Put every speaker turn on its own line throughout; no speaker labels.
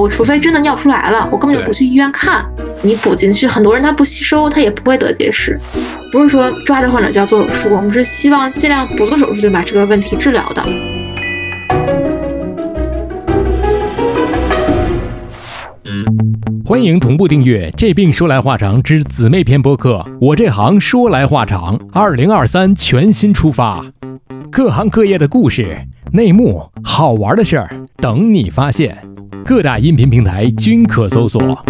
我除非真的尿不出来了，我根本就不去医院看。你补进去，很多人他不吸收，他也不会得结石。不是说抓着患者就要做手术，我们是希望尽量不做手术就把这个问题治疗的。
欢迎同步订阅《这病说来话长》之姊妹篇播客。我这行说来话长，二零二三全新出发，各行各业的故事、内幕、好玩的事儿等你发现。各大音频平台均可搜索。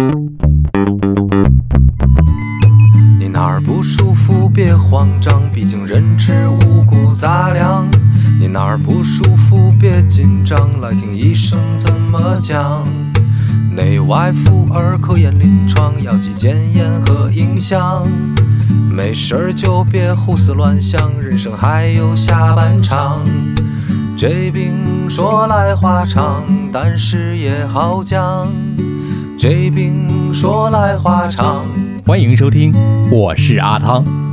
你哪儿不舒服别慌张，毕竟人吃五谷杂粮。你哪儿不舒服别紧张，来听医生怎么讲。内外妇儿科研临床，药剂检验和影像。没事儿就别胡思乱想，人生还有下半场。这病说来话长，但是也好讲。这病说来话长。
欢迎收听，我是阿汤。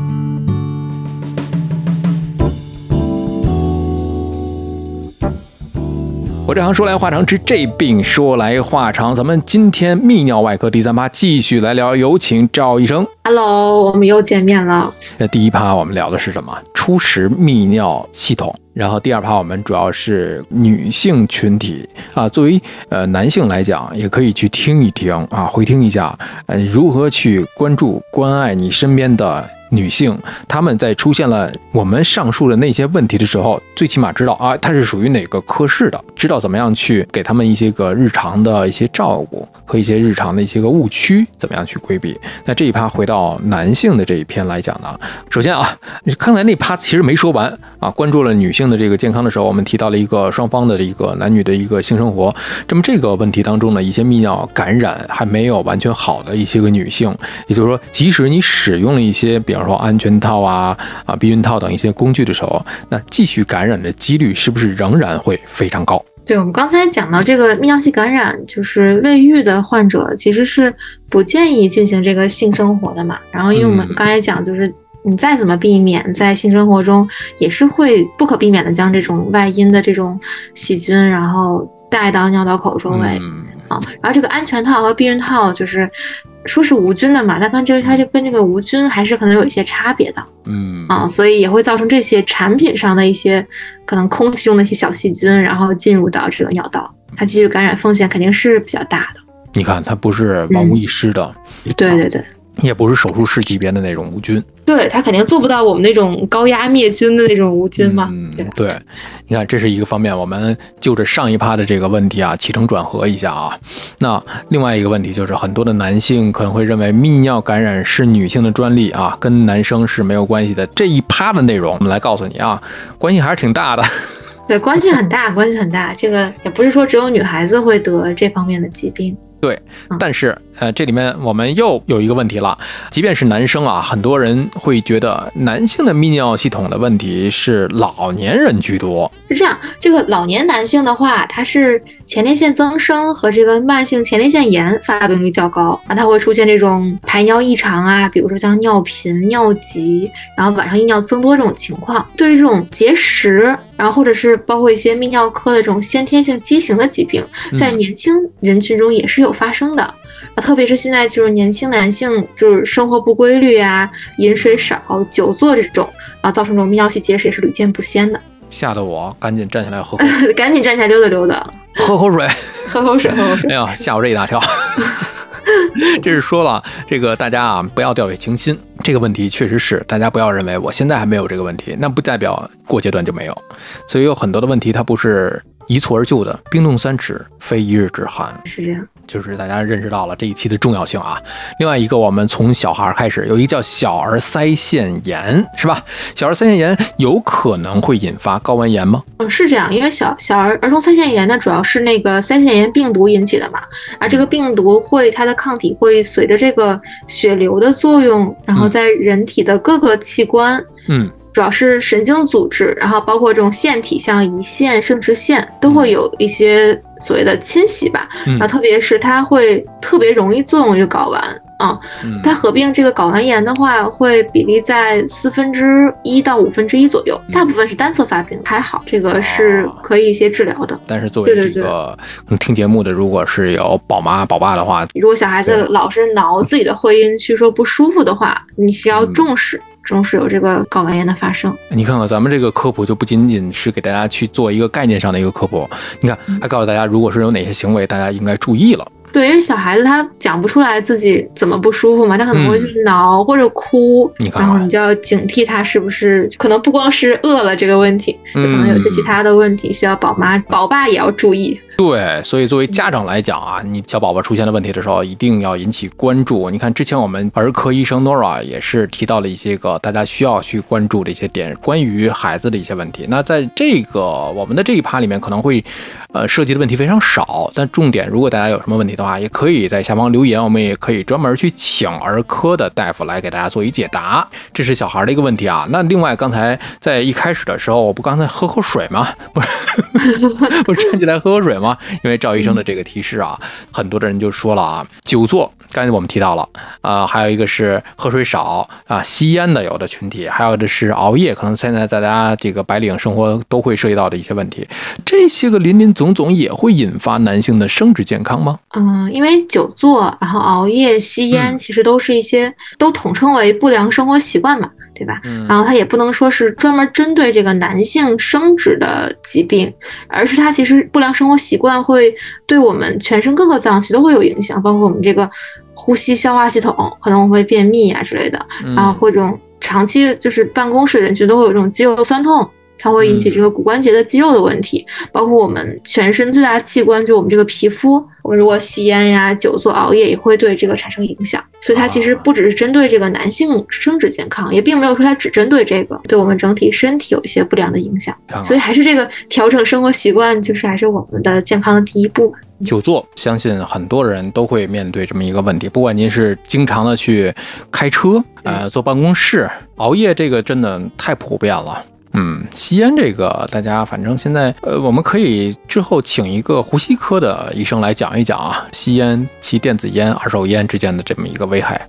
我这行说来话长，之这病说来话长，咱们今天泌尿外科第三趴继续来聊，有请赵医生。
Hello，我们又见面了。
那第一趴我们聊的是什么？初识泌尿系统。然后第二趴我们主要是女性群体啊，作为呃男性来讲，也可以去听一听啊，回听一下，呃，如何去关注关爱你身边的。女性，她们在出现了我们上述的那些问题的时候，最起码知道啊，她是属于哪个科室的，知道怎么样去给他们一些个日常的一些照顾和一些日常的一些个误区，怎么样去规避。那这一趴回到男性的这一篇来讲呢，首先啊，刚才那趴其实没说完啊，关注了女性的这个健康的时候，我们提到了一个双方的一个男女的一个性生活。这么这个问题当中呢，一些泌尿感染还没有完全好的一些个女性，也就是说，即使你使用了一些，比方。说安全套啊啊避孕套等一些工具的时候，那继续感染的几率是不是仍然会非常高？
对我们刚才讲到这个泌尿系感染，就是未育的患者其实是不建议进行这个性生活的嘛。然后因为我们刚才讲，就是你再怎么避免，在性生活中也是会不可避免的将这种外阴的这种细菌，然后带到尿道口周围啊。然后这个安全套和避孕套就是。说是无菌的嘛，那跟这它就跟这个无菌还是可能有一些差别的，
嗯
啊，所以也会造成这些产品上的一些可能空气中的一些小细菌，然后进入到这个尿道，它继续感染风险肯定是比较大的。
你看，它不是万无一失的，
对对对。
也不是手术室级别的那种无菌，
对他肯定做不到我们那种高压灭菌的那种无菌嘛。
嗯，对，你看这是一个方面，我们就着上一趴的这个问题啊，起承转合一下啊。那另外一个问题就是，很多的男性可能会认为泌尿感染是女性的专利啊，跟男生是没有关系的。这一趴的内容，我们来告诉你啊，关系还是挺大的。
对，关系很大，关系很大。这个也不是说只有女孩子会得这方面的疾病。
对，但是呃，这里面我们又有一个问题了。即便是男生啊，很多人会觉得男性的泌尿系统的问题是老年人居多。
是这样，这个老年男性的话，他是前列腺增生和这个慢性前列腺炎发病率较高啊，他会出现这种排尿异常啊，比如说像尿频、尿急，然后晚上夜尿增多这种情况。对于这种结石，然后或者是包括一些泌尿科的这种先天性畸形的疾病，在年轻人群中也是有。发生的啊，特别是现在就是年轻男性就是生活不规律啊，饮水少、久坐这种啊，造成这种泌尿系结石也是屡见不鲜的。
吓得我赶紧站起来喝，
赶紧站起来溜达溜达，
喝口水，
喝口水，喝口水。
哎呀，吓我这一大跳。这是说了，这个大家啊不要掉以轻心。这个问题确实是，大家不要认为我现在还没有这个问题，那不代表过阶段就没有。所以有很多的问题它不是一蹴而就的，冰冻三尺非一日之寒。
是这样。
就是大家认识到了这一期的重要性啊。另外一个，我们从小孩开始，有一个叫小儿腮腺炎，是吧？小儿腮腺炎有可能会引发睾丸炎吗？
嗯，是这样，因为小小儿儿童腮腺炎呢，主要是那个腮腺炎病毒引起的嘛。而这个病毒会，它的抗体会随着这个血流的作用，然后在人体的各个器官，
嗯。
主要是神经组织，然后包括这种腺体，像胰腺、生殖腺，都会有一些所谓的侵袭吧。然后特别是它会特别容易作用于睾丸啊。
嗯
它合并这个睾丸炎的话，会比例在四分之一到五分之一左右，
嗯
大部分是单侧发病，还好，这个是
哦
可以一些治疗的。
但是作为这个嗯听节目的，如果是有宝妈宝爸的话，
如果小孩子老是挠自己的会阴区说不舒服的话，你需要
嗯
重视、重视有这个睾丸炎的发生。
你看看咱们这个科普就不仅仅是给大家去做一个概念上的一个科普，你看
嗯
还告诉大家，如果是有哪些行为，大家应该注意了。
对，因为小孩子他讲不出来自己怎么不舒服嘛，他可能会去挠或者哭，然后你就要警惕他是不是可能不光是饿了这个问题，有可能有些其他的问题需要宝妈、宝爸也要注意。
对，所以作为家长来讲啊，你小宝宝出现了问题的时候，一定要引起关注。你看，之前我们儿科医生 Nora 也是提到了一些个大家需要去关注的一些点，关于孩子的一些问题。那在这个我们的这一趴里面，可能会呃涉及的问题非常少，但重点，如果大家有什么问题的话，也可以在下方留言，我们也可以专门去请儿科的大夫来给大家做一解答。这是小孩的一个问题啊。那另外，刚才在一开始的时候，我不刚才喝口水吗？不是，我站起来喝口水吗？因为赵医生的这个提示啊，很多的人就说了啊，久坐，刚才我们提到了，啊，还有一个是喝水少啊，吸烟的有的群体，还有的是熬夜，可能现在大家这个白领生活都会涉及到的一些问题，这些个林林总总也会引发男性的生殖健康吗？
嗯，因为久坐，然后熬夜、吸烟，
嗯。
其实都是一些都统称为不良生活习惯嘛，对吧？
嗯
然后它也不能说是专门针对这个男性生殖的疾病，而是它其实不良生活习惯会对我们全身各个脏器都会有影响，包括我们这个呼吸、消化系统，可能会便秘啊之类的，
嗯
然后或者长期就是办公室的人群都会有这种肌肉酸痛。它会引起这个骨关节的肌肉的问题，包括我们全身最大的器官，就我们这个皮肤。我们如果吸烟呀、久坐、熬夜，也会对这个产生影响。所以它其实不只是针对这个男性生殖健康，也并没有说它只针对这个，对我们整体身体有一些不良的影响。所以还是这个调整生活习惯，就是还是我们的健康的第一步嘛。
久坐，相信很多人都会面对这么一个问题。不管您是经常的去开车，呃，坐办公室，熬夜，这个真的太普遍了。嗯，吸烟这个，大家反正现在，呃，我们可以之后请一个呼吸科的医生来讲一讲啊，吸烟、吸电子烟、二手烟之间的这么一个危害。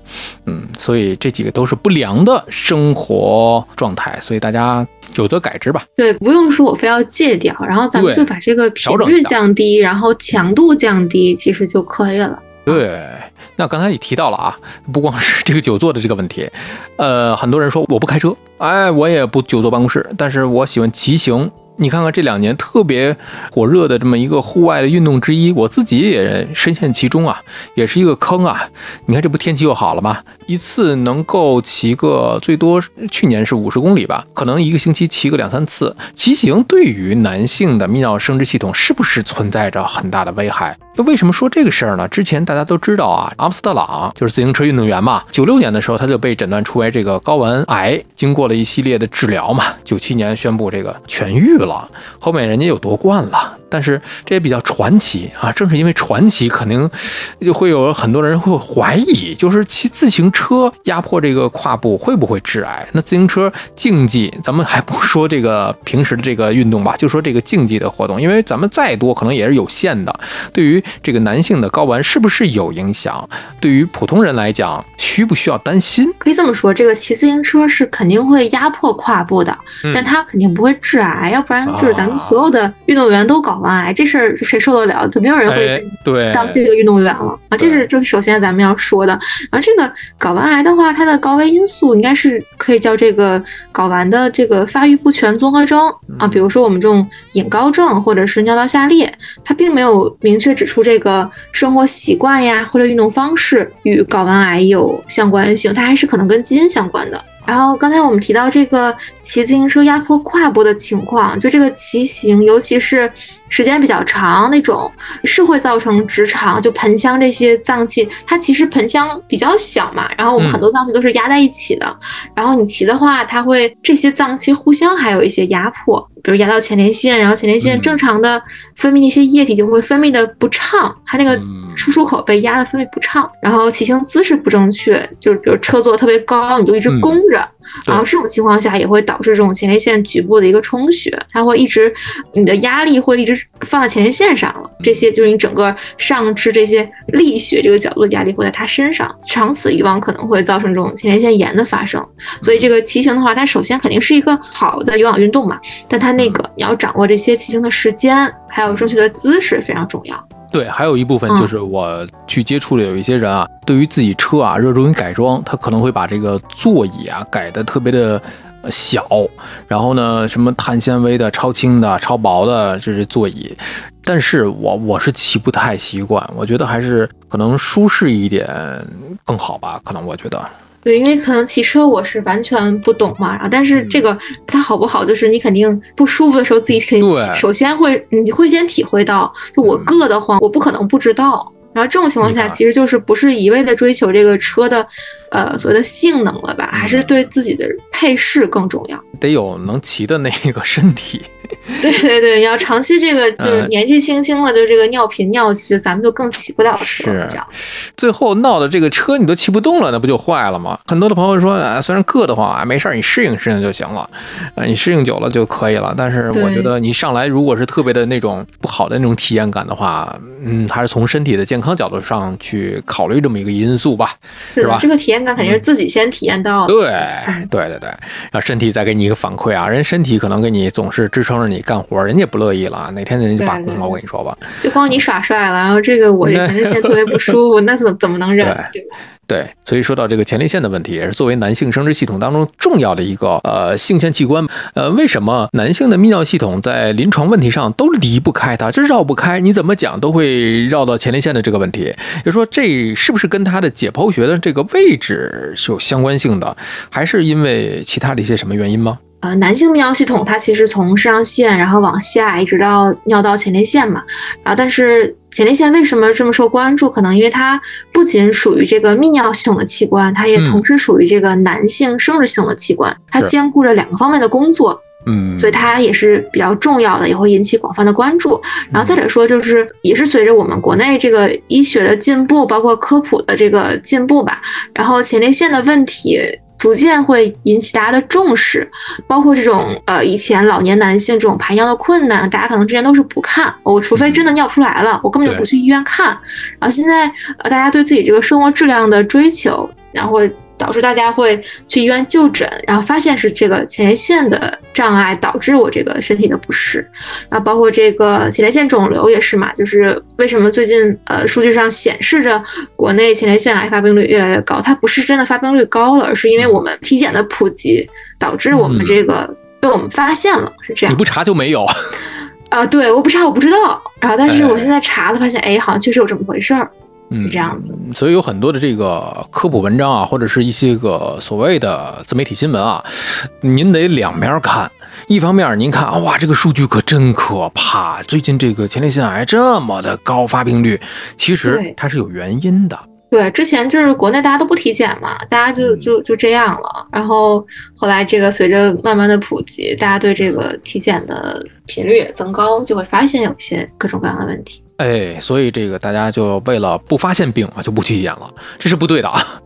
嗯，所以这几个都是不良的生活状态，所以大家有则改之吧。
对，不用说我非要戒掉，然后咱们就把这个频率降低，然后强度降低，其实就可以了。
对，那刚才也提到了啊，不光是这个久坐的这个问题，呃，很多人说我不开车，哎，我也不久坐办公室，但是我喜欢骑行。你看看这两年特别火热的这么一个户外的运动之一，我自己也深陷其中啊，也是一个坑啊。你看这不天气又好了吗？一次能够骑个最多，去年是五十公里吧，可能一个星期骑个两三次。骑行对于男性的泌尿生殖系统是不是存在着很大的危害？那为什么说这个事儿呢？之前大家都知道啊，阿姆斯特朗就是自行车运动员嘛，九六年的时候他就被诊断出为这个睾丸癌，经过了一系列的治疗嘛，九七年宣布这个痊愈了，后面人家又夺冠了。但是这也比较传奇啊，正是因为传奇，肯定就会有很多人会怀疑，就是骑自行车压迫这个胯部会不会致癌？那自行车竞技，咱们还不说这个平时的这个运动吧，就说这个竞技的活动，因为咱们再多可能也是有限的。对于这个男性的睾丸是不是有影响？对于普通人来讲，需不需要担心？
可以这么说，这个骑自行车是肯定会压迫胯部的，
嗯
但它肯定不会致癌，要不然就是咱
啊
们所有的运动员都睾丸癌，这事儿谁受得了？就没有人会当这个运动员了啊！这是这是首先咱们要说的。然后这个睾丸癌的话，它的高危因素应该是可以叫这个睾丸的这个发育不全综合征啊，比如说我们这种隐睾症或者是尿道下裂，它并没有明确指出这个生活习惯呀或者运动方式与睾丸癌有相关性，它还是可能跟基因相关的。然后刚才我们提到这个骑自行车压迫胯部的情况，就这个骑行，尤其是时间比较长那种，是会造成直肠就盆腔这些脏器，它其实盆腔比较小嘛，然后我们
嗯
很多脏器都是压在一起的，然后你骑的话，它会这些脏器互相还有一些压迫，比如压到前列腺，然后前列腺
嗯。
正常的分泌那些液体就会分泌的不畅，它那个
嗯。
输出口被压的分泌不畅，然后骑行姿势不正确，就是比如车坐特别高，你就一直
嗯。
弓着，然后这种情况下也会导致这种前列腺局部的一个充血，它会一直你的压力会一直放在前列腺上了，这些就是你整个上肢这些力学这个角度的压力会在它身上，长此以往可能会造成这种前列腺炎的发生。所以这个骑行的话，它首先肯定是一个好的有氧运动嘛，但它那个你要掌握这些骑行的时间，还有正确的姿势非常重要。
对，还有一部分就是我去接触的有一些人啊，对于自己车啊热衷于改装，他可能会把这个座椅啊改的特别的小，然后呢，什么碳纤维的、超轻的、超薄的，这是座椅。但是我我是骑不太习惯，我觉得还是可能舒适一点更好吧，可能我觉得。
对，因为可能骑车我是完全不懂嘛，然后但是这个它好不好，就是你肯定不舒服的时候，自己肯定首先会你会先体会到，就我硌得慌，我不可能不知道。然后这种情况下，其实就是不是一味的追求这个车的，呃，所谓的性能了吧，还是对自己的配饰更重要，
得有能骑的那个身体。
对对对，要长期这个就是年纪轻轻的，就这个尿频尿急，咱们就更骑不了车。
是这样，最后闹的这个车你都骑不动了，那不就坏了吗？很多的朋友说，啊，虽然硌得慌啊，没事儿，你适应适应就行了，啊，你适应久了就可以了。但是我觉得你上来如果是特别的那种不好的那种体验感的话，嗯，还是从身体的健康角度上去考虑这么一个因素吧，是吧？
这个体验感肯定是自己先体验到。
对对对对，让身体再给你一个反馈啊，人身体可能给你总是支撑着你干活，人家不乐意了，哪天人家就罢工了。我跟你说吧，
就光你耍帅了，然后这个我这前列腺特别不舒服，那怎怎么能忍？对吧？
对，所以说到这个前列腺的问题，也是作为男性生殖系统当中重要的一个呃性腺器官。呃，为什么男性的泌尿系统在临床问题上都离不开它，就绕不开？你怎么讲都会绕到前列腺的这个问题。就说这是不是跟它的解剖学的这个位置是有相关性的，还是因为其他的一些什么原因吗？
呃，男性泌尿系统它其实从肾上腺，然后往下一直到尿道前列腺嘛。然后，但是前列腺为什么这么受关注？可能因为它不仅属于这个泌尿系统的器官，它也同时属于这个男性生殖系统的器官，它兼顾着两个方面的工作。
嗯，
所以它也是比较重要的，也会引起广泛的关注。然后再者说，就是也是随着我们国内这个医学的进步，包括科普的这个进步吧，然后前列腺的问题。逐渐会引起大家的重视，包括这种呃，以前老年男性这种排尿的困难，大家可能之前都是不看，我除非真的尿不出来了，我根本就不去医院看。然后现在呃，大家对自己这个生活质量的追求，然后。导致大家会去医院就诊，然后发现是这个前列腺的障碍导致我这个身体的不适，然后包括这个前列腺肿瘤也是嘛，就是为什么最近呃数据上显示着国内前列腺癌发病率越来越高，它不是真的发病率高了，而是因为我们体检的普及导致我们这个被我们发现了，是这样。
你不查就没有
啊？对，我不查我不知道，然后但是我现在查了，发现哎，好像确实有这么回事儿。
嗯，
这样子，
所以有很多的这个科普文章啊，或者是一些个所谓的自媒体新闻啊，您得两面看。一方面，您看，哇，这个数据可真可怕，最近这个前列腺癌这么的高发病率，其实它是有原因的。
对，之前就是国内大家都不体检嘛，大家就就就这样了。然后后来这个随着慢慢的普及，大家对这个体检的频率也增高，就会发现有一些各种各样的问题。
哎，所以这个大家就为了不发现病啊，就不去体检了，这是不对的啊。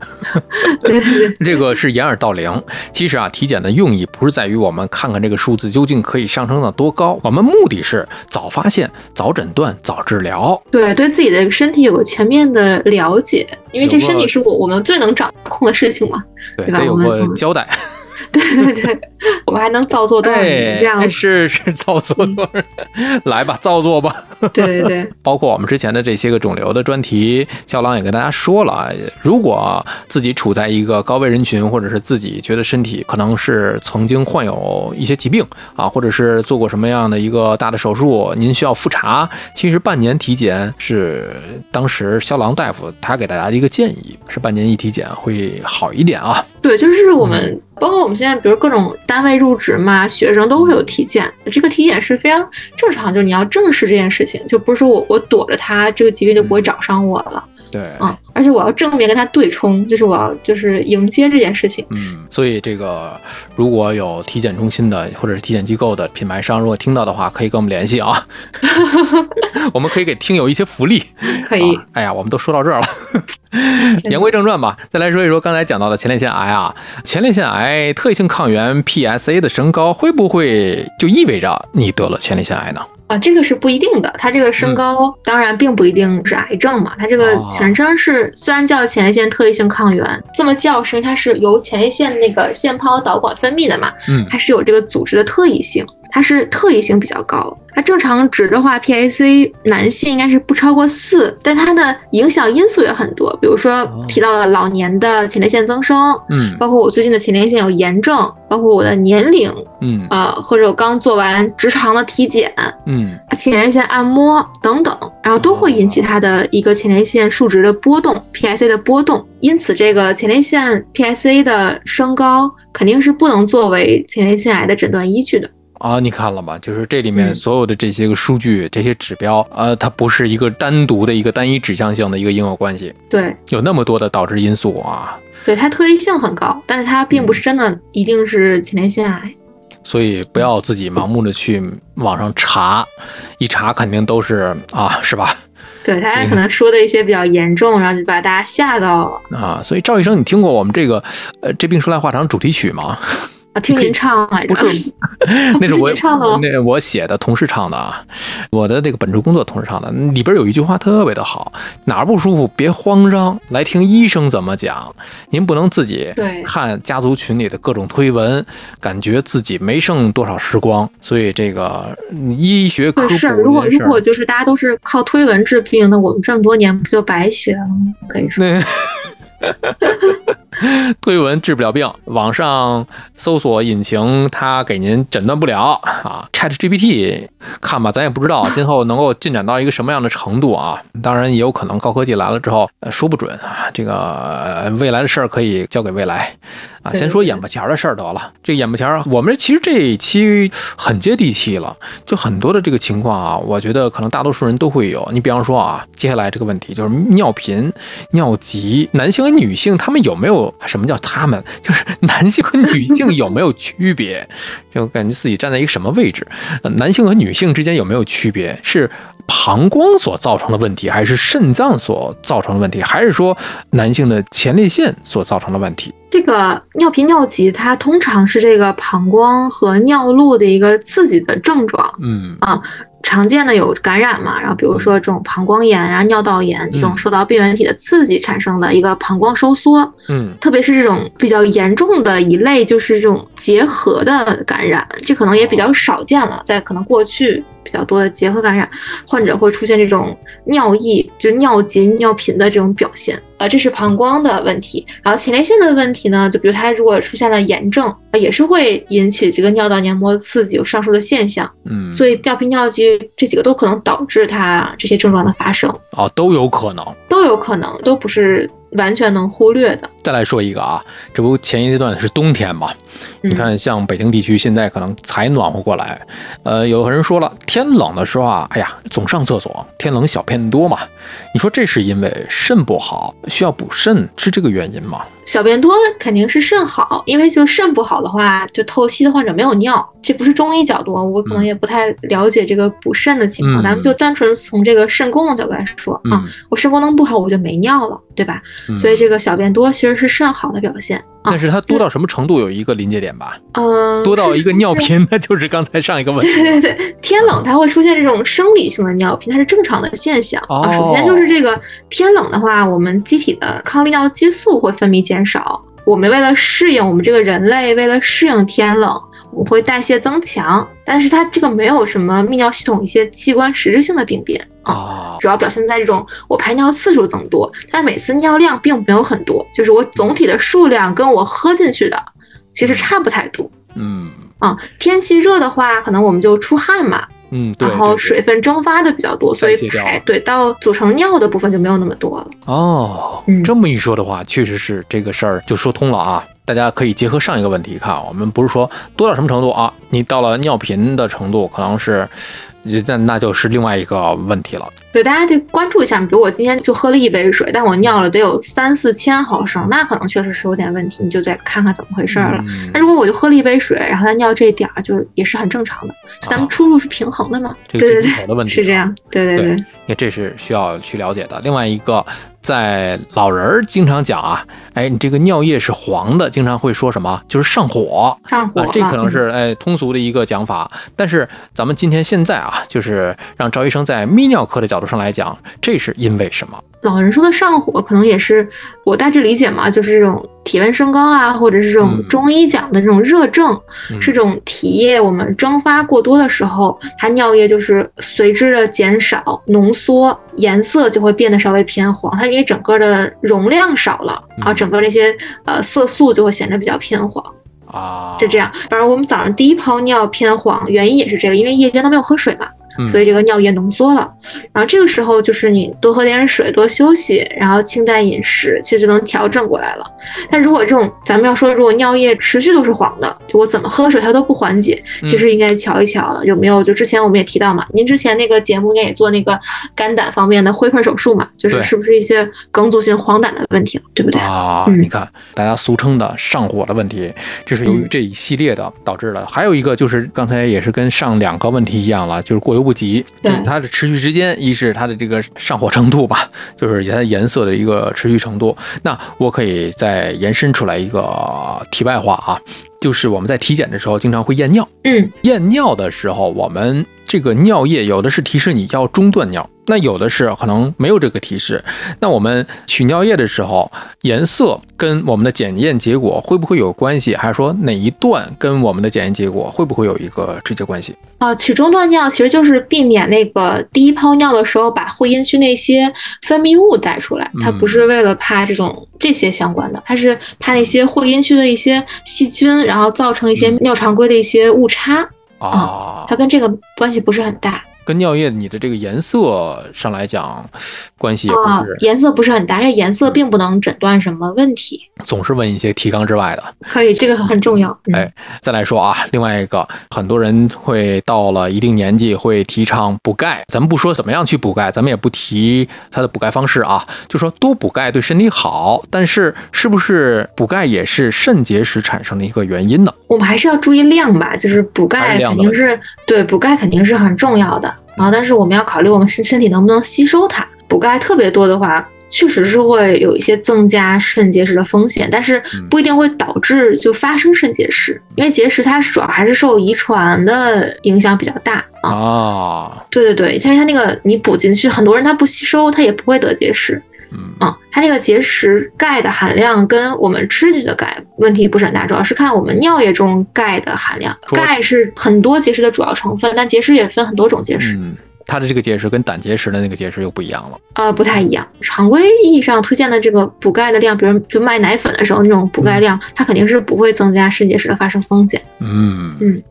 对 对，
这个是掩耳盗铃。其实啊，体检的用意不是在于我们看看这个数字究竟可以上升到多高，我们目的是早发现、早诊断、早治疗。
对，对自己的身体有个全面的了解，因为这身体是我我们最能掌控的事情嘛，对吧？
有个交代。
对对对，我们还能造作多少年这样？
是是造作多少？来吧，造作吧。
对对对，
包括我们之前的这些个肿瘤的专题，肖郎也跟大家说了，如果自己处在一个高危人群，或者是自己觉得身体可能是曾经患有一些疾病啊，或者是做过什么样的一个大的手术，您需要复查，其实半年体检是当时肖郎大夫他给大家的一个建议，是半年一体检会好一点啊。
对，就是我们。包括我们现在，比如各种单位入职嘛，学生都会有体检，这个体检是非常正常，就是你要正视这件事情，就不是说我我躲着它，这个疾病就不会找上我了。
对，
嗯，而且我要正面跟他对冲，就是我要就是迎接这件事情。
嗯，所以这个如果有体检中心的或者是体检机构的品牌商，如果听到的话，可以跟我们联系啊 我们可以给听友一些福利。
可以。
哎呀，我们都说到这儿了。言归正传吧，再来说一说刚才讲到的前列腺癌啊，前列腺癌特异性抗原 PSA 的升高，会不会就意味着你得了前列腺癌呢？
啊，这个是不一定的。它这个升高当然并不一定是癌症嘛，它这个
哦
全称是虽然叫前列腺特异性抗原，这么叫是因为它是由前列腺那个腺泡导管分泌的嘛，
嗯
它是有这个组织的特异性，它是特异性比较高。它正常值的话，PIC 男性应该是不超过四，但它的影响因素也很多，比如说提到了老年的前列腺增生，
嗯
包括我最近的前列腺有炎症，包括我的年龄，
嗯
呃，或者我刚做完直肠的体检，
嗯
前列腺按摩等等，然后都会引起它的一个前列腺数值的波动，PSA 的波动。因此，这个前列腺 PSA 的升高肯定是不能作为前列腺癌的诊断依据的。
啊，你看了吗？就是这里面
嗯
所有的这些个数据、这些指标，呃，它不是一个单独的一个单一指向性的一个因果关系，
对，
有那么多的导致因素啊，
对，它特异性很高，但是它并不是真的一定是前列腺癌。
所以不要自己盲目的去网上查，一查肯定都是啊，是吧？
对，大家可能说的一些比较严重，然后就把大家吓到了。
啊，所以赵医生，你听过我们这个呃这病说来话长主题曲吗？
啊，听您唱来着，
不是那是 我
您唱的吗？
那我写的，同事唱的啊，我的这个本职工作同事唱的，里边有一句话特别的好，哪儿不舒服别慌张，来听医生怎么讲。您不能自己
对
看家族群里的各种推文，感觉自己没剩多少时光。所以这个嗯医学科普，
是，如果如果就是大家都是靠推文治病，那我们这么多年不就白学了吗？可以说，
那 推文治不了病，网上搜索引擎它给您诊断不了啊。Chat GPT 看吧，咱也不知道今后能够进展到一个什么样的程度啊。当然也有可能高科技来了之后，呃说不准啊。这个、呃未来的事儿可以交给未来啊。先说眼巴前儿的事儿得了。这个眼巴前儿，我们其实这一期很接地气了，就很多的这个情况啊，我觉得可能大多数人都会有。你比方说啊，接下来这个问题就是尿频、尿急，男性和女性他们有没有什么叫他们？就是男性和女性有没有区别？就感觉自己站在一个什么位置？男性和女性之间有没有区别？是膀胱所造成的问题，还是肾脏所造成的问题，还是说男性的前列腺所造成的问题？
这个尿频尿急，它通常是这个膀胱和尿路的一个刺激的症状。
嗯啊
常见的有感染嘛，然后比如说这种膀胱炎啊、尿道炎这种
嗯。
受到病原体的刺激产生的一个膀胱收缩，
嗯。
特别是这种比较严重的一类，就是这种结核的感染，这可能也比较少见了，在可能过去比较多的结核感染，患者会出现这种尿意，就尿急、尿频的这种表现。呃，这是膀胱的问题，然后前列腺的问题呢，就比如它如果出现了炎症，呃也是会引起这个尿道黏膜的刺激，有上述的现象。
嗯，
所以尿频、尿急这几个都可能导致它这些症状的发生，
哦都有可能。
都有可能，都不是完全能忽略的。
再来说一个啊，这不前一阶段是冬天嘛？你看，像北京地区现在可能才暖和过来，呃，有人说了，天冷的时候啊，哎呀，总上厕所，天冷小便多嘛。你说这是因为肾不好，需要补肾，是这个原因吗？
小便多肯定是肾好，因为就肾不好的话，就透析的患者没有尿，这不是中医角度，我可能也不太了解这个补肾的情况，
嗯
咱们就单纯从这个肾功能角度来说啊，
嗯
我肾功能不好，我就没尿了，对吧？
嗯
所以这个小便多其实是肾好的表现啊
但。是它多到什么程度有一个临界点吧？
嗯，
多到一个尿。频，那就是刚才上一个问题。
对对对，天冷它会出现这种生理性的尿频，它是正常的现象啊。首先就是这个天冷的话，我们机体的抗利尿激素会分泌减少。我们为了适应我们这个人类，为了适应天冷，我会代谢增强，但是它这个没有什么泌尿系统一些器官实质性的病变啊。
啊，
主要表现在这种我排尿次数增多，但每次尿量并没有很多，就是我总体的数量跟我喝进去的其实差不太多。
嗯
啊、天气热的话，可能我们就出汗嘛，
嗯，对。
然后水分蒸发的比较多，所以排对到组成尿的部分就没有那么多了。
哦，
嗯
这么一说的话，确实是这个事儿就说通了啊。大家可以结合上一个问题看，我们不是说多到什么程度啊，你到了尿频的程度，可能是，那那就是另外一个问题了。
对，大家得关注一下。比如我今天就喝了一杯水，但我尿了得有三四千毫升，那可能确实是有点问题，你就再看看怎么回事了。
嗯
那如果我就喝了一杯水，然后他尿这点儿，就也是很正常的，就咱们出入是平衡的嘛。
这个
对对对，
的问题
是这样。对对
对那，这是需要去了解的。另外一个，在老人儿经常讲啊，哎，你这个尿液是黄的，经常会说什么？就是上火。啊
上火了，，
这可能是
嗯
哎通俗的一个讲法，但是咱们今天现在啊，就是让赵医生在泌尿科的角度上来讲，这是因为什么？
老人说的上火，可能也是我大致理解嘛，就是这种体温升高啊，或者是这种
嗯
中医讲的这种热症，
嗯
是这种体液我们蒸发过多的时候，它尿液就是随之的减少、浓缩，颜色就会变得稍微偏黄，它因为整个的容量少了，然后
嗯
整个那些呃色素就会显得比较偏黄，
啊，
是这样。而我们早上第一泡尿偏黄，原因也是这个，因为夜间都没有喝水嘛。
嗯
所以这个尿液浓缩了，然后这个时候就是你多喝点水，多休息，然后清淡饮食，其实就能调整过来了。但如果这种咱们要说，如果尿液持续都是黄的，就我怎么喝水它都不缓解，
嗯
其实应该瞧一瞧了，有没有？就之前我们也提到嘛，您之前那个节目应该也做那个肝胆方面的灰盆手术嘛，就是是不是一些梗阻性黄疸的问题了，对不对？
啊，
嗯
你看大家俗称的上火的问题，这是由于
嗯
这一系列的导致的。还有一个就是刚才也是跟上两个问题一样了，就是过犹不及。
对
嗯它的持续时间，一是它的这个上火程度吧，就是它颜色的一个持续程度。那我可以再延伸出来一个题外话啊，就是我们在体检的时候经常会验尿。
嗯，
验尿的时候，我们这个尿液有的是提示你要中断尿，那有的是可能没有这个提示。那我们取尿液的时候，颜色跟我们的检验结果会不会有关系？还是说哪一段跟我们的检验结果会不会有一个直接关系？
啊，取中断尿其实就是避免那个第一泡尿的时候把会阴区那些分泌物带出来，它
嗯
不是为了怕这种这些相关的，它是怕那些会阴区的一些细菌，然后造成一些
嗯。
尿常规的一些误差，
啊，
它跟这个关系不是很大
跟尿液你的这个颜色上来讲，关系也
啊
不是，
颜色不是很大，这颜色并不能诊断什么问题，
总是问一些提纲之外的。
可以，这个很重要。嗯
哎，再来说啊，另外一个，很多人会到了一定年纪会提倡补钙，咱们不说怎么样去补钙，咱们也不提它的补钙方式啊，就说多补钙对身体好，但是是不是补钙也是肾结石产生的一个原因呢？
我们还是要注意量吧，就是补钙肯定是对补钙肯定是很重要的，然后但是我们要考虑我们身身体能不能吸收它。补钙特别多的话，确实是会有一些增加肾结石的风险，但是
嗯
不一定会导致就发生肾结石，因为结石它是主要还是受遗传的影响比较大啊。
啊，
对对对，因为它那个你补进去，很多人他不吸收，他也不会得结石。
嗯
嗯，它那个结石钙的含量跟我们吃进去的钙问题不是很大，主要是看我们尿液中钙的含量。钙是很多结石的主要成分，但结石也分很多种结石，
嗯，它的这个结石跟胆结石的那个结石又不一样了。
呃，不太一样。常规意义上推荐的这个补钙的量，比如就卖奶粉的时候那种补钙量，它肯定是不会增加肾结石的发生风险。
嗯
嗯，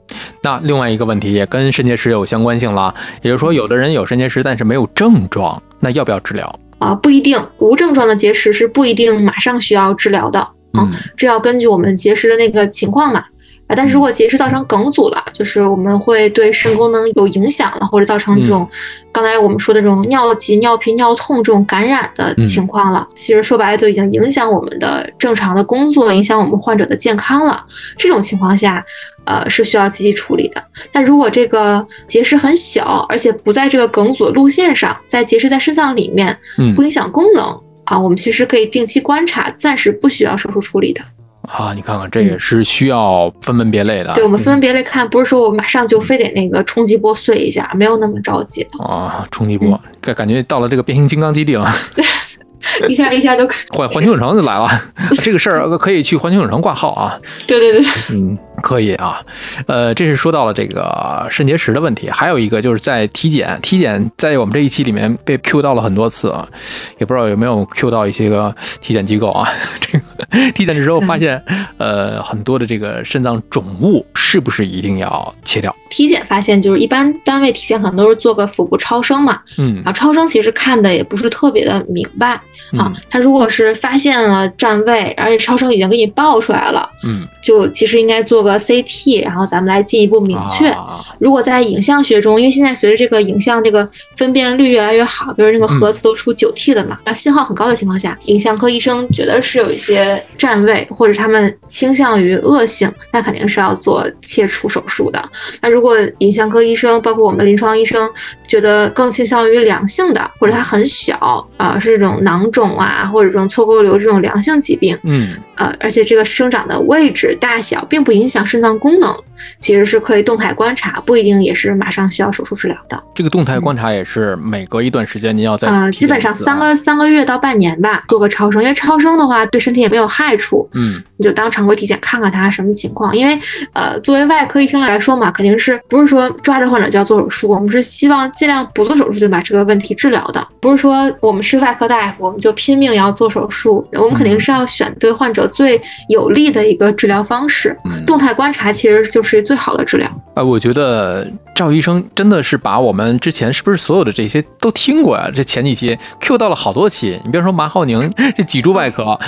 那另外一个问题也跟肾结石有相关性了，也就是说，有的人有肾结石，但是没有症状，那要不要治疗？
啊、不一定，无症状的结石是不一定马上需要治疗的。啊
嗯
这要根据我们结石的那个情况嘛。啊，但是如果结石造成梗阻了，就是我们会对肾功能有影响了，或者造成这种、刚才我们说的这种尿急、尿频、尿痛这种感染的情况了。其实说白了，就已经影响我们的正常的工作，影响我们患者的健康了。这种情况下，呃，是需要积极处理的。但如果这个结石很小，而且不在这个梗阻的路线上，在结石在肾脏里面，
嗯
不影响功能啊，我们其实可以定期观察，暂时不需要手术处理的。
啊，你看看，这也是需要分门别类的。
对，我们分门别类看，不是说我马上就非得那个冲击波碎一下，没有那么着急的，
啊，冲击波，感感觉到了这个变形金刚基地了，
一下一下就可。
环环球影城就来了，这个事儿可以去环球影城挂号啊。
对对对，
嗯，可以啊。呃，这是说到了这个肾结石的问题，还有一个就是在体检，体检在我们这一期里面被 Q 到了很多次啊，也不知道有没有 Q 到一些个体检机构啊。这个 体检的时候发现，呃，很多的这个肾脏肿物，是不是一定要切掉？
体检发现，就是一般单位体检可能都是做个腹部超声嘛，
嗯
啊，超声其实看的也不是特别的明白啊
嗯。
他如果是发现了占位，而且超声已经给你报出来了，
嗯，
就其实应该做个 CT，然后咱们来进一步明确。
啊
如果在影像学中，因为现在随着这个影像这个分辨率越来越好，比如那个核磁都出九 T 的嘛，那、信号很高的情况下，影像科医生觉得是有一些占位，或者他们倾向于恶性，那肯定是要做切除手术的。那如果影像科医生，包括我们临床医生，觉得更倾向于良性的，或者它很小啊、是这种囊肿啊，或者这种错构瘤这种良性疾病，
嗯
呃，而且这个生长的位置大小并不影响肾脏功能，其实是可以动态观察，不一定也是马上需要手术治疗的。
这个动态观察也是每隔一段时间您要再
呃，基本上三个三个月到半年吧，做个超声，因为超声的话对身体也没有害处，
嗯
你就当常规体检看看它什么情况。因为呃，作为外科医生来说嘛，肯定是不是说抓着患者就要做手术，我们是希望尽量不做手术就把这个问题治疗的，不是说我们是外科大夫我们就拼命要做手术，我们肯定是要选对患者最有利的一个治疗方式。
嗯，
动态观察其实就是最好的治疗。
啊，我觉得赵医生真的是把我们之前是不是所有的这些都听过呀？这前几期 Q 到了好多期，你别说马浩宁这脊柱外科。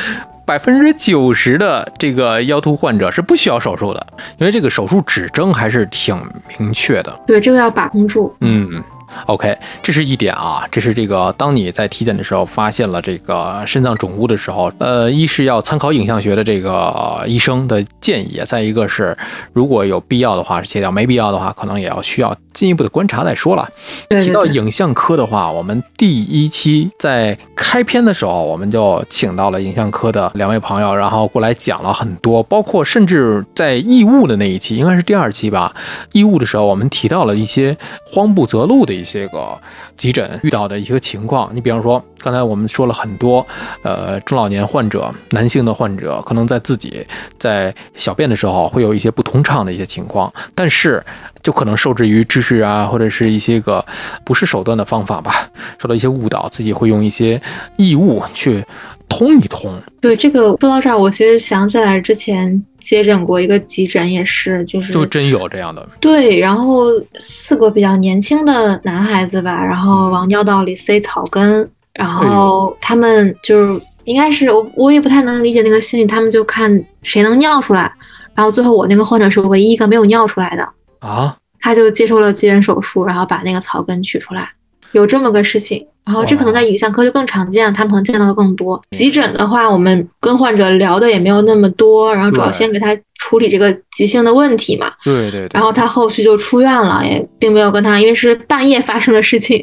百分之九十的这个腰突患者是不需要手术的，因为这个手术指征还是挺明确的。
对，这个要把控住。
嗯，OK，这是一点啊，这是这个当你在体检的时候发现了这个肾脏肿物的时候，呃，一是要参考影像学的这个医生的建议，再一个是如果有必要的话是切掉，没必要的话可能也要需要进一步的观察再说了。提
对对对。
到影像科的话，我们第一期在开篇的时候，我们就请到了影像科的两位朋友，然后过来讲了很多，包括甚至在异物的那一期，应该是第二期吧，异物的时候，我们提到了一些慌不择路的一些个急诊遇到的一些情况。你比方说，刚才我们说了很多，呃，中老年患者，男性的患者，可能在自己在小便的时候会有一些不通畅的一些情况，但是就可能受制于知识啊，或者是一些个不是手段的方法吧，受到一些误导，自己会用一些异物去通一通。
对这个说到这儿，我其实想起来之前接诊过一个急诊，也是就是
就真有这样的，
对，然后四个比较年轻的男孩子吧，然后往尿道里塞草根，然后他们就是应该是我我也不太能理解那个心理，他们就看谁能尿出来，然后最后我那个患者是唯一一个没有尿出来的，
啊，
他就接受了急诊手术，然后把那个草根取出来，有这么个事情。然后这可能在影像科就更常见，他们可能见到的更多。急诊的话，我们跟患者聊的也没有那么多，然后主要先给他处理这个急性的问题嘛。
对对对，
然后他后续就出院了，也并没有跟他，因为是半夜发生的事情，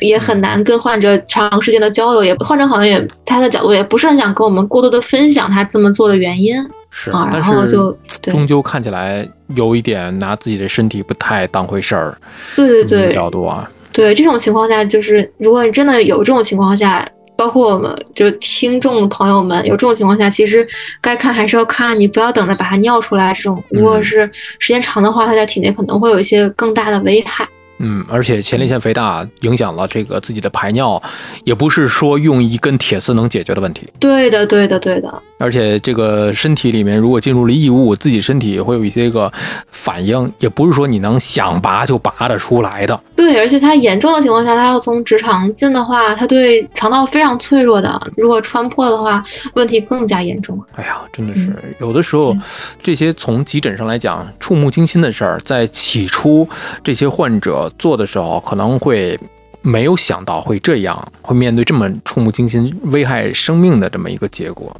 也很难跟患者长时间的交流。也患者好像也他的角度也不是很想跟我们过多的分享他这么做的原因
是，
啊，然后就
终究看起来有一点拿自己的身体不太当回事儿，
对对对
角度啊，
对，这种情况下就是如果你真的有这种情况下。包括我们就是听众朋友们，有这种情况下，其实该看还是要看，你不要等着把它尿出来。这种如果
嗯
是时间长的话，它在体内可能会有一些更大的危害。
嗯，而且前列腺肥大影响了这个自己的排尿，也不是说用一根铁丝能解决的问题。
对的，对的，对的。
而且这个身体里面如果进入了异物，自己身体会有一些个反应，也不是说你能想拔就拔得出来的。
对，而且它严重的情况下，它要从直肠进的话，它对肠道非常脆弱的。如果穿破的话，问题更加严重。
哎呀，真的是有的时候，这些从急诊上来讲触目惊心的事儿，在起初这些患者做的时候，可能会没有想到会这样，会面对这么触目惊心、危害生命的这么一个结果。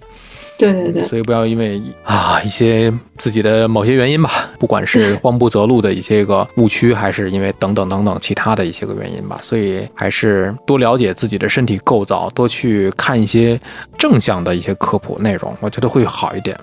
对对对，
所以不要因为啊一些自己的某些原因吧，不管是慌不择路的一些个误区，还是因为等等等等其他的一些个原因吧，所以还是多了解自己的身体构造，多去看一些正向的一些科普内容，我觉得会好一点。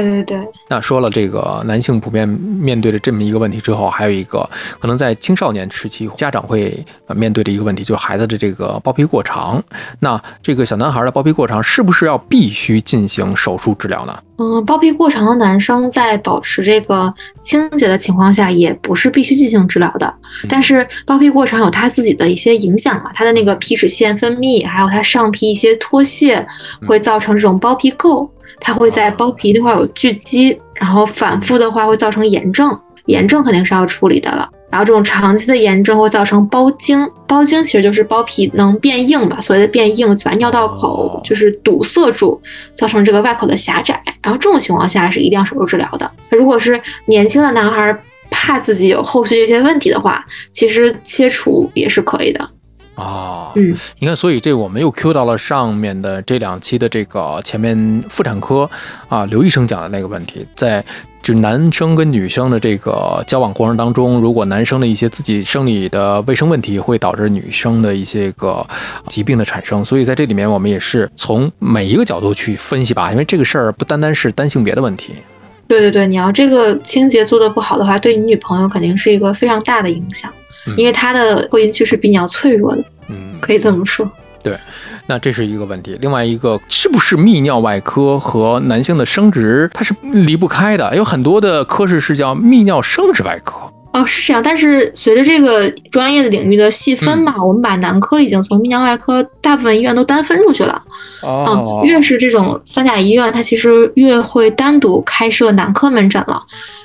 对对对，
那说了这个男性普遍面对的这么一个问题之后，还有一个可能在青少年时期家长会呃面对的一个问题，就是孩子的这个包皮过长。那这个小男孩的包皮过长是不是要必须进行手术治疗呢？
嗯，包皮过长的男生在保持这个清洁的情况下，也不是必须进行治疗的。但是包皮过长有他自己的一些影响嘛，他的那个皮脂腺分泌，还有他上皮一些脱屑，会造成这种包皮垢。它会在包皮那块有聚积，然后反复的话会造成炎症，炎症肯定是要处理的了。然后这种长期的炎症会造成包茎，包茎其实就是包皮能变硬嘛，所谓的变硬就把尿道口就是堵塞住，造成这个外口的狭窄。然后这种情况下是一定要手术治疗的。如果是年轻的男孩怕自己有后续这些问题的话，其实切除也是可以的。
啊，
嗯，
你看，所以这我们又 Q 到了上面的这两期的这个前面妇产科啊，刘医生讲的那个问题，在就男生跟女生的这个交往过程当中，如果男生的一些自己生理的卫生问题，会导致女生的一些个疾病的产生，所以在这里面我们也是从每一个角度去分析吧，因为这个事儿不单单是单性别的问题。
对对对，你要这个清洁做的不好的话，对你女朋友肯定是一个非常大的影响，
嗯
因为它的会阴区是比较脆弱的，
嗯，
可以这么说。
对那这是一个问题。另外一个，是不是泌尿外科和男性的生殖它是离不开的？有很多的科室是叫泌尿生殖外科。
哦，是这样，但是随着这个专业的领域的细分嘛，
嗯
我们把男科已经从泌尿外科大部分医院都单分出去了。
哦
嗯，越是这种三甲医院，它其实越会单独开设男科门诊了，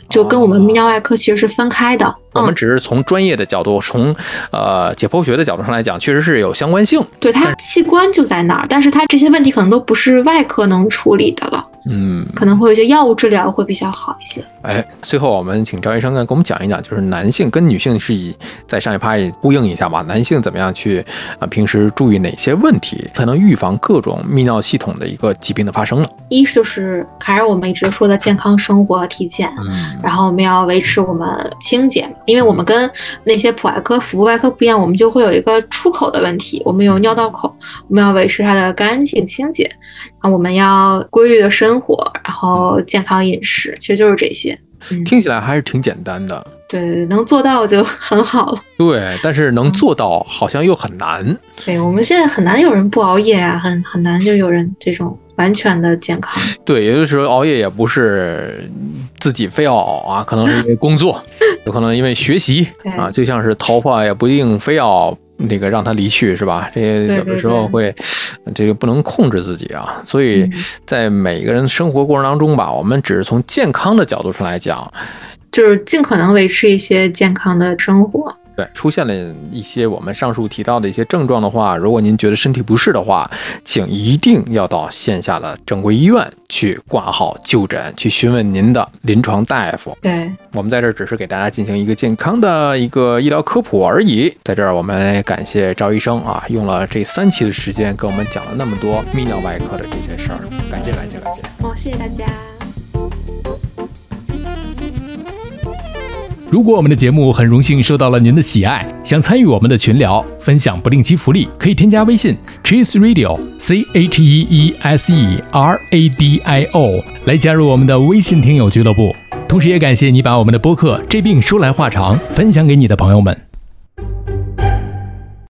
就跟我们泌尿外科其实是分开的。嗯，
我们只是从专业的角度，从呃解剖学的角度上来讲，确实是有相关性。
对，它器官就在那儿，但是它这些问题可能都不是外科能处理的了，
嗯，
可能会有一些药物治疗会比较好一些。
哎，最后我们请赵医生呢给我们讲一讲，就是男性跟女性是以在上一趴也呼应一下吧，男性怎么样去啊、平时注意哪些问题，才能预防各种泌尿系统的一个疾病的发生呢？
一就是还是我们一直说的健康生活和体检，
嗯
然后我们要维持我们清洁，因为我们跟那些普外科、腹部外科不一样，我们就会有一个出口的问题，我们有尿道口，我们要维持它的干净清洁，我们要规律的生活，然后健康饮食，其实就是这些。嗯，
听起来还是挺简单的，
对，能做到就 很好了。
对，但是能做到好像又很难。
对我们现在很难有人不熬夜啊，很很难就有人这种完全的健康。
对，也就是说熬夜也不是自己非要熬啊，可能是因为工作，有可能因为学习啊，就像是头发也不一定非要那个让他离去，是吧？这些有的时候会，这个不能控制自己啊。所以
嗯
在每个人生活过程当中吧，我们只是从健康的角度上来讲，
就是尽可能维持一些健康的生活。
对，出现了一些我们上述提到的一些症状的话，如果您觉得身体不适的话，请一定要到线下的正规医院去挂号就诊，去询问您的临床大夫。
对，
我们在这儿只是给大家进行一个健康的一个医疗科普而已。在这儿，我们感谢赵医生啊，用了这三期的时间跟我们讲了那么多泌尿外科的这些事儿，感谢感谢感谢。
好，谢谢大家。
如果我们的节目很荣幸受到了您的喜爱，想参与我们的群聊，分享不定期福利，可以添加微信 Cheese Radio C H E E S E R A D I O 来加入我们的微信听友俱乐部。同时，也感谢你把我们的播客《这病说来话长》分享给你的朋友们。